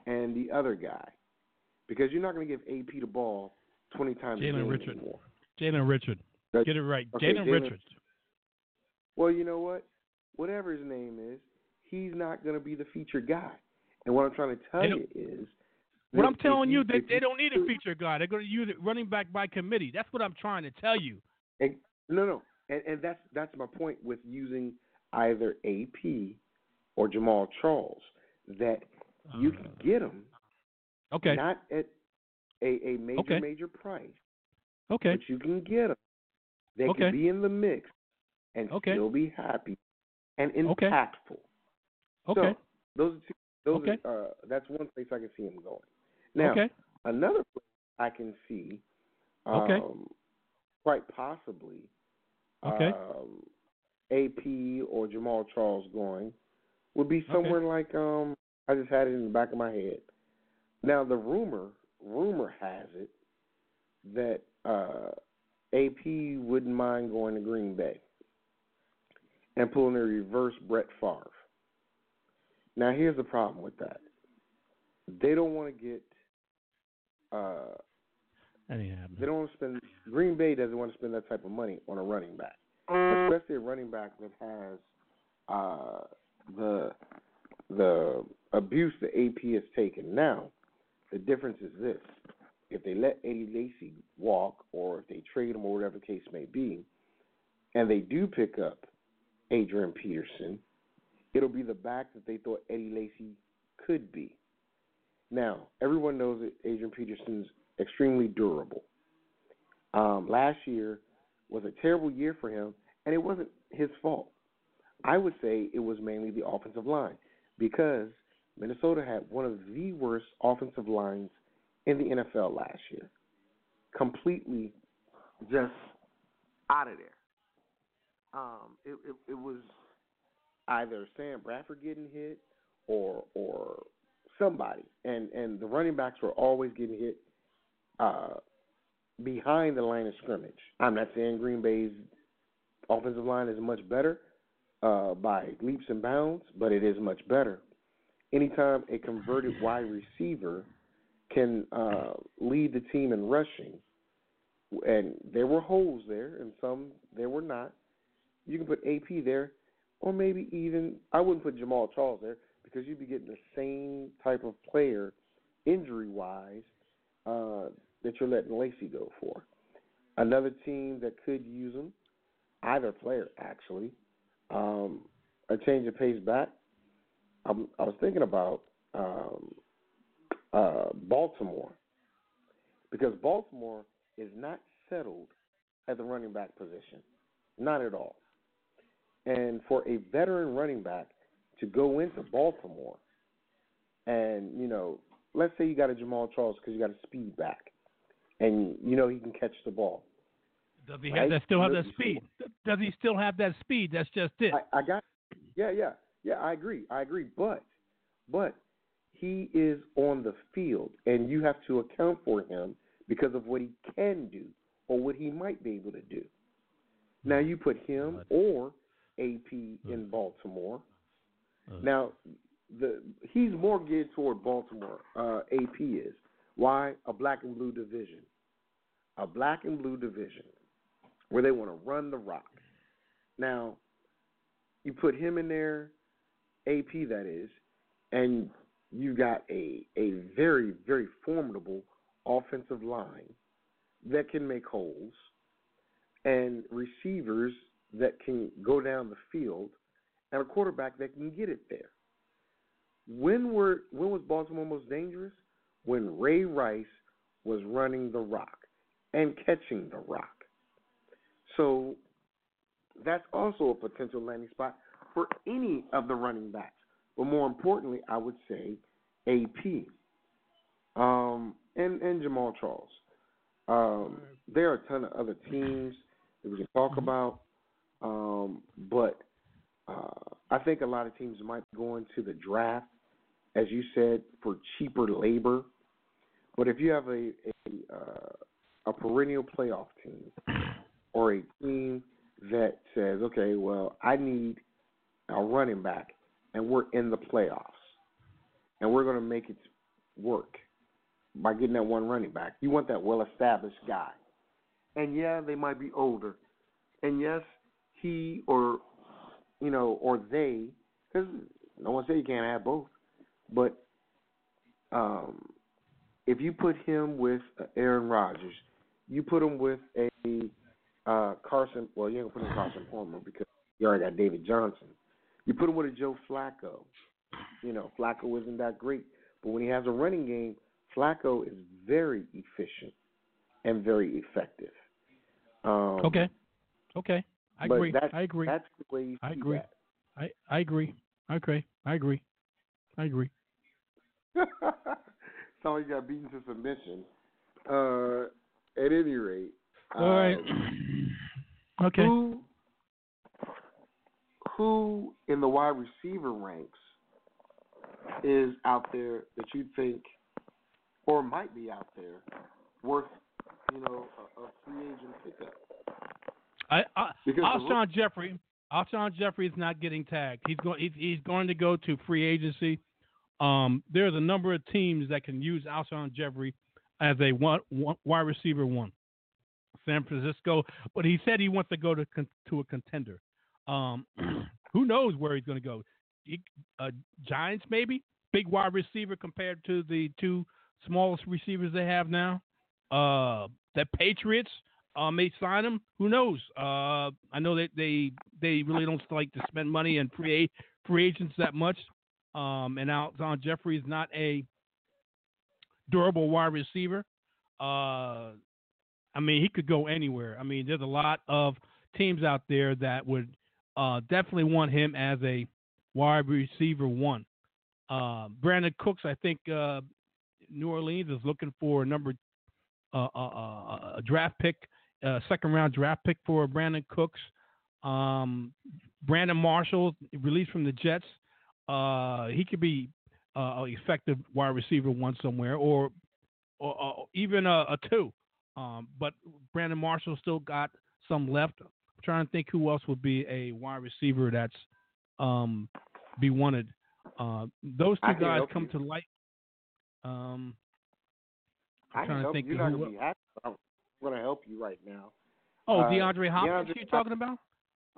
and the other guy, because you're not going to give AP the ball 20 times a Jalen Richard. anymore. Jalen Richard. That- Get it right. okay, Jalen Richard. Well, you know what? Whatever his name is, he's not going to be the featured guy. And what I'm trying to tell you is, What I'm telling if you, they, they don't need a feature guy. They're going to use it running back by committee. That's what I'm trying to tell you. And, no, no, and, and that's that's my point with using either AP or Jamaal Charles. That you can get them Uh, Okay. not at a, a major Okay. major price, Okay. but you can get them. They Okay. can be in the mix and Okay. still be happy and impactful. Okay. So those are two, those Okay. are, uh, that's one place I can see him going. Now okay. another place I can see, um, Okay. quite possibly, Okay. um, AP or Jamaal Charles going would be somewhere like um I just had it in the back of my head. Now the rumor rumor has it that uh AP wouldn't mind going to Green Bay and pulling a reverse Brett Favre. Now here's the problem with that. They don't want to get uh they don't want to spend Green Bay doesn't want to spend that type of money on a running back. Especially a running back that has uh the the abuse that AP has taken. Now, the difference is this. If they let Eddie Lacy walk or if they trade him or whatever the case may be, and they do pick up Adrian Peterson, it'll be the back that they thought Eddie Lacy could be. Now, everyone knows that Adrian Peterson's extremely durable. Um, last year was a terrible year for him, and it wasn't his fault. I would say it was mainly the offensive line because Minnesota had one of the worst offensive lines in the NFL last year. Completely just out of there. Um, it, it, it was either Sam Bradford getting hit or or somebody, and and the running backs were always getting hit uh, behind the line of scrimmage. I'm not saying Green Bay's offensive line is much better uh, by leaps and bounds, but it is much better. Anytime a converted wide receiver can uh, lead the team in rushing, and there were holes there, and some there were not. You can put AP there, or maybe even I wouldn't put Jamaal Charles there because you'd be getting the same type of player, injury wise, uh, that you're letting Lacy go for. Another team that could use him, either player actually, um, a change of pace back. I'm, I was thinking about um, uh, Baltimore because Baltimore is not settled at the running back position, not at all. And for a veteran running back to go into Baltimore, and you know, let's say you got a Jamaal Charles because you got a speed back, and you know he can catch the ball. Does he Right? have that? Still have that speed? Does he still have that speed? That's just it. I, I got, yeah, yeah, yeah. I agree, I agree. But, but he is on the field, and you have to account for him because of what he can do or what he might be able to do. Now you put him or AP in Baltimore. Now, the he's more geared toward Baltimore. Uh, AP is why a black and blue division. a black and blue division where they want to run the rock. Now, you put him in there, AP that is, and you got a a very very formidable offensive line that can make holes and receivers that can go down the field and a quarterback that can get it there. When were when was Baltimore most dangerous? When Ray Rice was running the rock and catching the rock. So that's also a potential landing spot for any of the running backs. But more importantly, I would say AP um, and and Jamaal Charles. Um, there are a ton of other teams that we can talk Mm-hmm. about, um, but uh, I think a lot of teams might go into the draft, as you said, for cheaper labor. But if you have a a, uh, a perennial playoff team or a team that says, okay, well, I need a running back, and we're in the playoffs, and we're going to make it work by getting that one running back. You want that well-established guy, and yeah, they might be older, and yes, he or you know or they, because no one said you can't have both, but um, if you put him with uh, Aaron Rodgers, you put him with a uh, Carson. Well, you ain't gonna put him Carson Palmer because you already got David Johnson. You put him with a Joe Flacco. You know, Flacco isn't that great, but when he has a running game, Flacco is very efficient and very effective. Um, Okay. Okay. I agree. I agree. That's the way you I agree. I, I agree. Okay. I agree. I agree. <laughs> that. Somebody got beaten to submission. Uh, at any rate, All right. um, <clears throat> okay. Who who in the wide receiver ranks is out there that you think or might be out there worth, you know, a, a free agent pickup? I, I, Because Alshon Jeffery, Alshon Jeffery is not getting tagged. He's going. He's, he's going to go to free agency. Um, there's a number of teams that can use Alshon Jeffery as a one, one wide receiver one. San Francisco, but he said he wants to go to con, to a contender. Um, <clears throat> who knows where he's going to go? Uh, Giants maybe big wide receiver compared to the two smallest receivers they have now. Uh, the Patriots uh, may sign him. Who knows? Uh, I know that they they really don't like to spend money and free free agents that much. Um, and Alshon Jeffery is not a durable wide receiver. Uh, I mean, he could go anywhere. I mean, there's a lot of teams out there that would uh, definitely want him as a wide receiver one. Uh, Brandin Cooks, I think uh, New Orleans is looking for a number uh, uh, uh, a draft pick, second round draft pick for Brandin Cooks. Um, Brandon Marshall, released from the Jets, he could be an effective wide receiver one somewhere, or or, or even a, a two. Um, but Brandon Marshall still got some left. I'm trying to think who else would be a wide receiver that's um, be wanted. Uh, those two guys come you. to light. Um, I trying to think you. You're not to be happy. I'm going to help you right now. Oh, Uh, DeAndre Hopkins, DeAndre you talking about?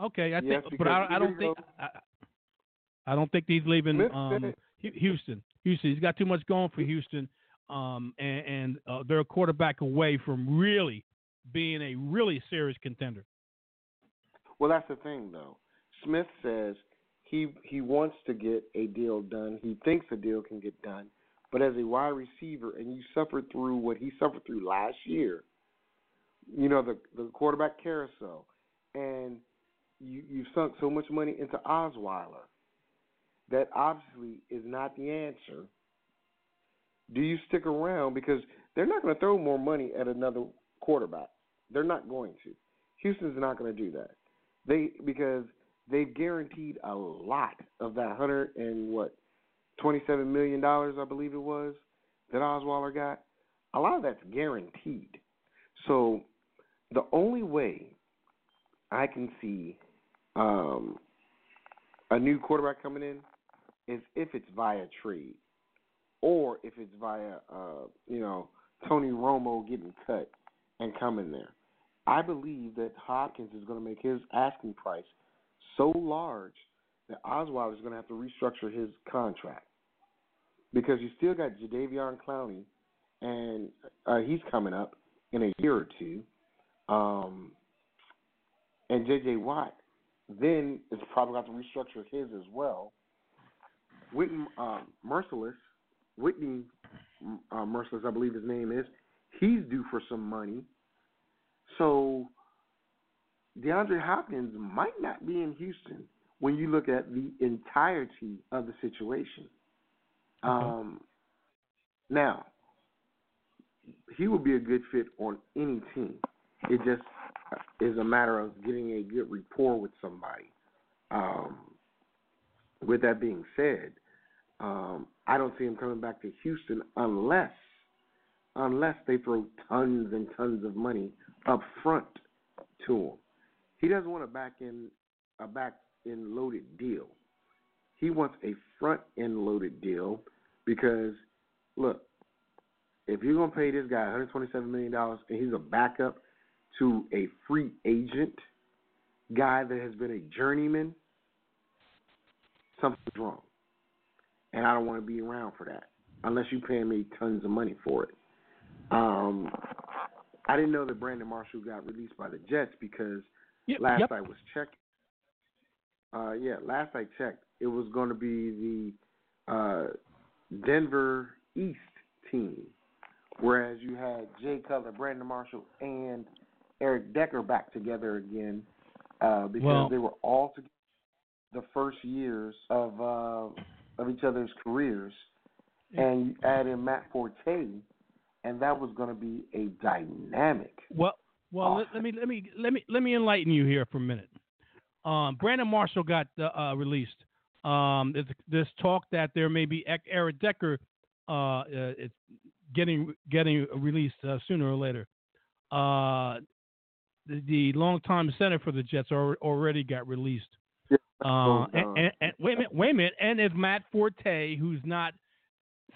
Okay, I Yes, think, but I, I don't think. I, I don't think he's leaving um, Houston. Houston, he's got too much going for Houston, um, and, and uh, they're a quarterback away from really being a really serious contender. Well, that's the thing, though. Smith says he he wants to get a deal done. He thinks a deal can get done, but as a wide receiver, and you suffered through what he suffered through last year, you know the the quarterback carousel, and you you've sunk so much money into Osweiler that obviously is not the answer. Do you stick around because they're not going to throw more money at another quarterback? They're not going to. Houston's not going to do that. They because they've guaranteed a lot of that hundred and what twenty seven million dollars I believe it was that Osweiler got. A lot of that's guaranteed. So the only way I can see um, a new quarterback coming in is if it's via trade or if it's via uh, you know Tony Romo getting cut and coming there. I believe that Hopkins is going to make his asking price so large that Osweiler is going to have to restructure his contract because you still got Jadeveon Clowney, and uh, he's coming up in a year or two, um, and J.J. Watt. Then it's probably got to restructure his as well. Whitney uh, Mercilus, Whitney uh, Mercilus, I believe his name is. He's due for some money. So DeAndre Hopkins might not be in Houston when you look at the entirety of the situation. Um, now, he would be a good fit on any team. It just is a matter of getting a good rapport with somebody. Um, with that being said, um, I don't see him coming back to Houston unless unless they throw tons and tons of money up front to him. He doesn't want a back end a back end loaded deal. He wants a front end loaded deal because look, if you're gonna pay this guy 127 million dollars and he's a backup to a free agent guy that has been a journeyman, something's wrong. And I don't want to be around for that unless you pay me tons of money for it. Um, I didn't know that Brandon Marshall got released by the Jets because Yep, last yep. I was checked. Uh, yeah, last I checked, it was going to be the uh, Denver East team, whereas you had Jay Cutler, Brandon Marshall, and Eric Decker back together again uh, because Well- they were all together the first years of uh, of each other's careers, and you add in Matt Forte, and that was going to be a dynamic. Well, well, let, let me let me let me let me enlighten you here for a minute. Um, Brandon Marshall got uh, uh, released. Um, there's, there's talk that there may be Eric Decker uh, uh, getting getting released uh, sooner or later. Uh, the, the longtime center for the Jets al- already got released. Uh, and, uh, and, and wait a minute, wait a minute, and if Matt Forte, who's not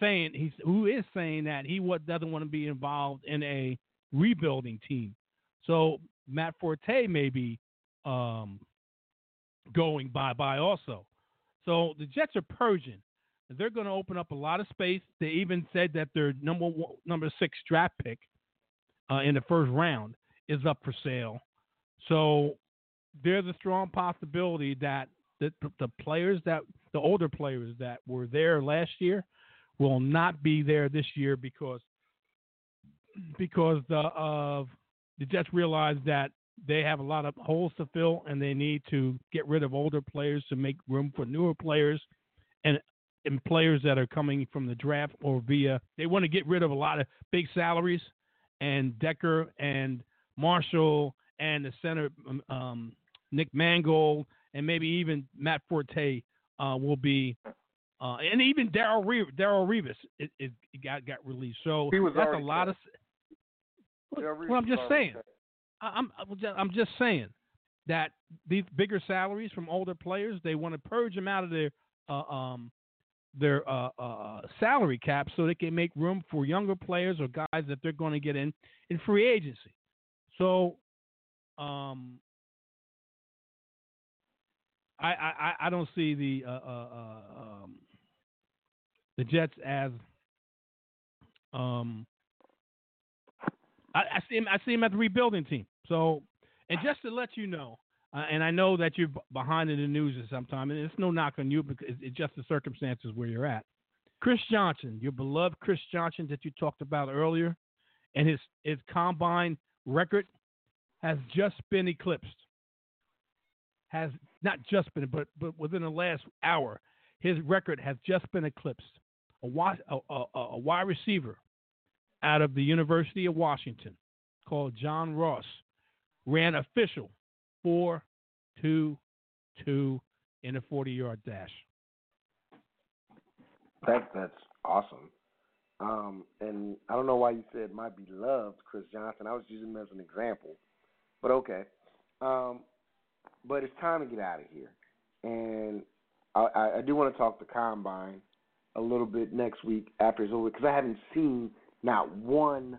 saying he's who is saying that he what doesn't want to be involved in a rebuilding team, so Matt Forte may be um, going bye bye also. So the Jets are purging. They're going to open up a lot of space. They even said that their number one, number six draft pick uh, in the first round is up for sale. So there's a strong possibility that the, the players that the older players that were there last year will not be there this year because because the of the Jets realize that they have a lot of holes to fill and they need to get rid of older players to make room for newer players and and players that are coming from the draft or via they want to get rid of a lot of big salaries and Decker and Marshall and the center um, um, Nick Mangold and maybe even Matt Forte uh, will be uh, and even Daryl Re- Darrelle Revis it, it got got released. So that's a lot of. Well, I'm just saying. I'm I'm just saying that these bigger salaries from older players, they want to purge them out of their uh, um their uh, uh, salary cap so they can make room for younger players or guys that they're going to get in in free agency. So, um, I I, I- I don't see the uh, uh, uh, um, the Jets as um. I, I see him. I see him at the rebuilding team. So, and just to let you know, uh, and I know that you're behind in the news at some time, and it's no knock on you because it's- it's just the circumstances where you're at. Chris Johnson, your beloved Chris Johnson that you talked about earlier, and his his combine record has just been eclipsed. Has not just been, but but within the last hour, his record has just been eclipsed. A, a, a, a wide receiver out of the University of Washington called John Ross ran official 4 2 2 in a 40 yard dash. That that's awesome. Um, and I don't know why you said my beloved Chris Johnson. I was using him as an example, but okay. Um, but it's time to get out of here, and I, I, I do want to talk the combine a little bit next week after it's over because I haven't seen not one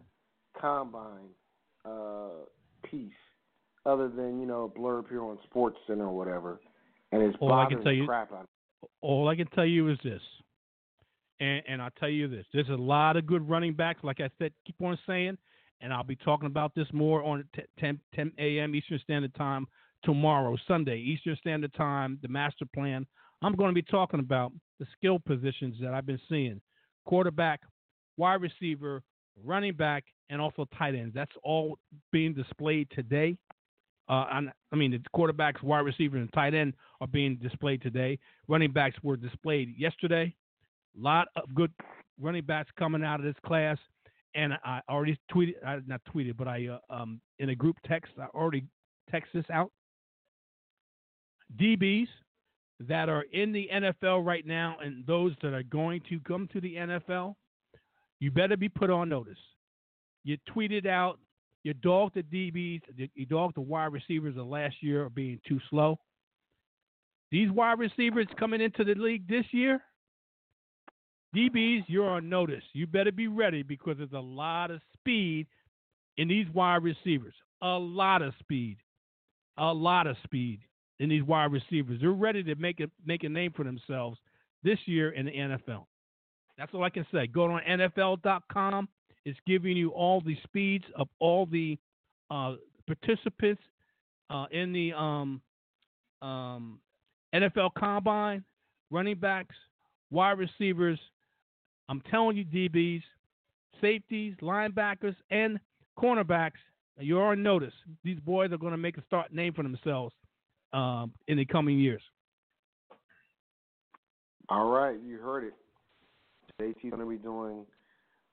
combine uh, piece other than you know a blurb here on Sports Center or whatever, and it's All I bothering can tell the you- crap out. all I can tell you is this, and, and I'll tell you this: there's a lot of good running backs. Like I said, keep on saying, and I'll be talking about this more on t- 10, 10 a.m. Eastern Standard Time tomorrow, Sunday Eastern Standard Time. The master plan. I'm going to be talking about the skill positions that I've been seeing: quarterback, wide receiver, running back, and also tight ends. That's all being displayed today. Uh, I mean, the quarterbacks, wide receiver, and tight end are being displayed today. Running backs were displayed yesterday. A lot of good running backs coming out of this class. And I already tweeted, I, not tweeted, but I uh, um, in a group text, I already text this out. DBs that are in the NFL right now and those that are going to come to the NFL, you better be put on notice. You tweeted out, you dogged the DBs, you dogged the wide receivers of last year of being too slow. These wide receivers coming into the league this year, DBs, you're on notice. You better be ready because there's a lot of speed in these wide receivers. A lot of speed. A lot of speed in these wide receivers. They're ready to make a make a name for themselves this year in the NFL. That's all I can say. Go on NFL.com. It's giving you all the speeds of all the uh, participants uh, in the um, um, NFL Combine, running backs, wide receivers. I'm telling you, DBs, safeties, linebackers, and cornerbacks. You're on notice. These boys are going to make a start name for themselves um, in the coming years. All right, you heard it. JT's going to be doing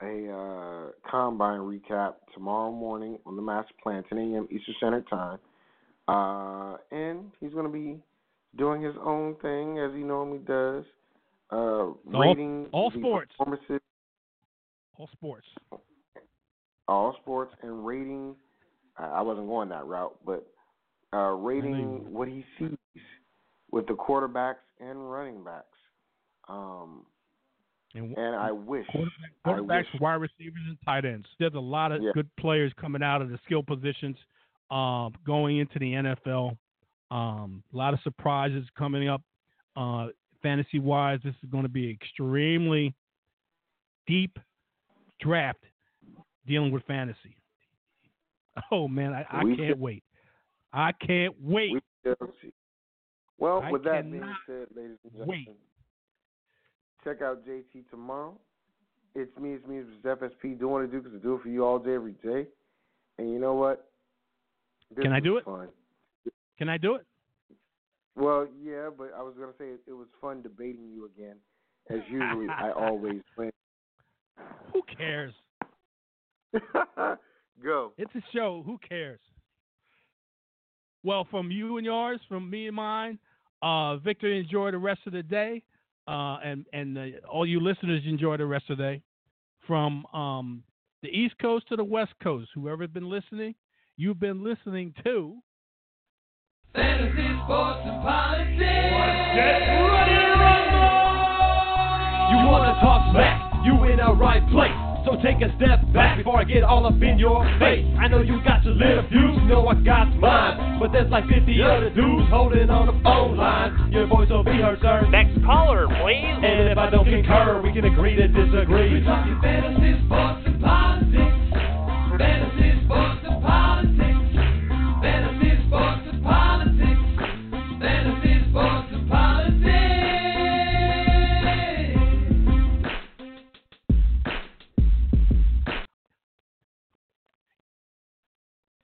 a uh, combine recap tomorrow morning on the Master Plan, 10 a.m. Eastern Standard Time. Uh, and he's going to be doing his own thing as he normally does, uh, rating all the sports. performances, All sports. all sports, and rating. I wasn't going that route, but uh, rating what he sees with the quarterbacks and running backs. Um, And, and I wish, quarterback, I quarterbacks, wish wide receivers, and tight ends. There's a lot of Yeah. good players coming out of the skill positions, um, going into the NFL. Um, a lot of surprises coming up, uh, fantasy wise. This is going to be extremely deep draft dealing with fantasy. Oh man, I, I can't should- wait. I can't wait. we. Well, I with that being said, ladies and wait. gentlemen, check out JT tomorrow. It's me, it's me, it's FSP doing what I do because I do it for you all day, every day. And you know what? This Can I do it? Fun. Can I do it? Well, yeah, but I was gonna say it, it was fun debating you again. As usually, I <laughs> always win. Who cares? <laughs> Go. It's a show. Who cares? Well, from you and yours, from me and mine, uh, Victor, enjoy the rest of the day, uh, and and uh, all you listeners enjoy the rest of the day. From um, the East Coast to the West Coast, whoever's been listening, you've been listening to. Fantasy, sports, and politics. You wanna talk smack? You in the right place. So take a step back before I get all up in your face. I know you got your little views, you know I got mine. But there's like 50 other dudes holding on the phone line. Your voice will be heard, sir. Next caller, please. And if I don't concur, we can agree to disagree. We talking fantasy sports, and politics. fantasy sports.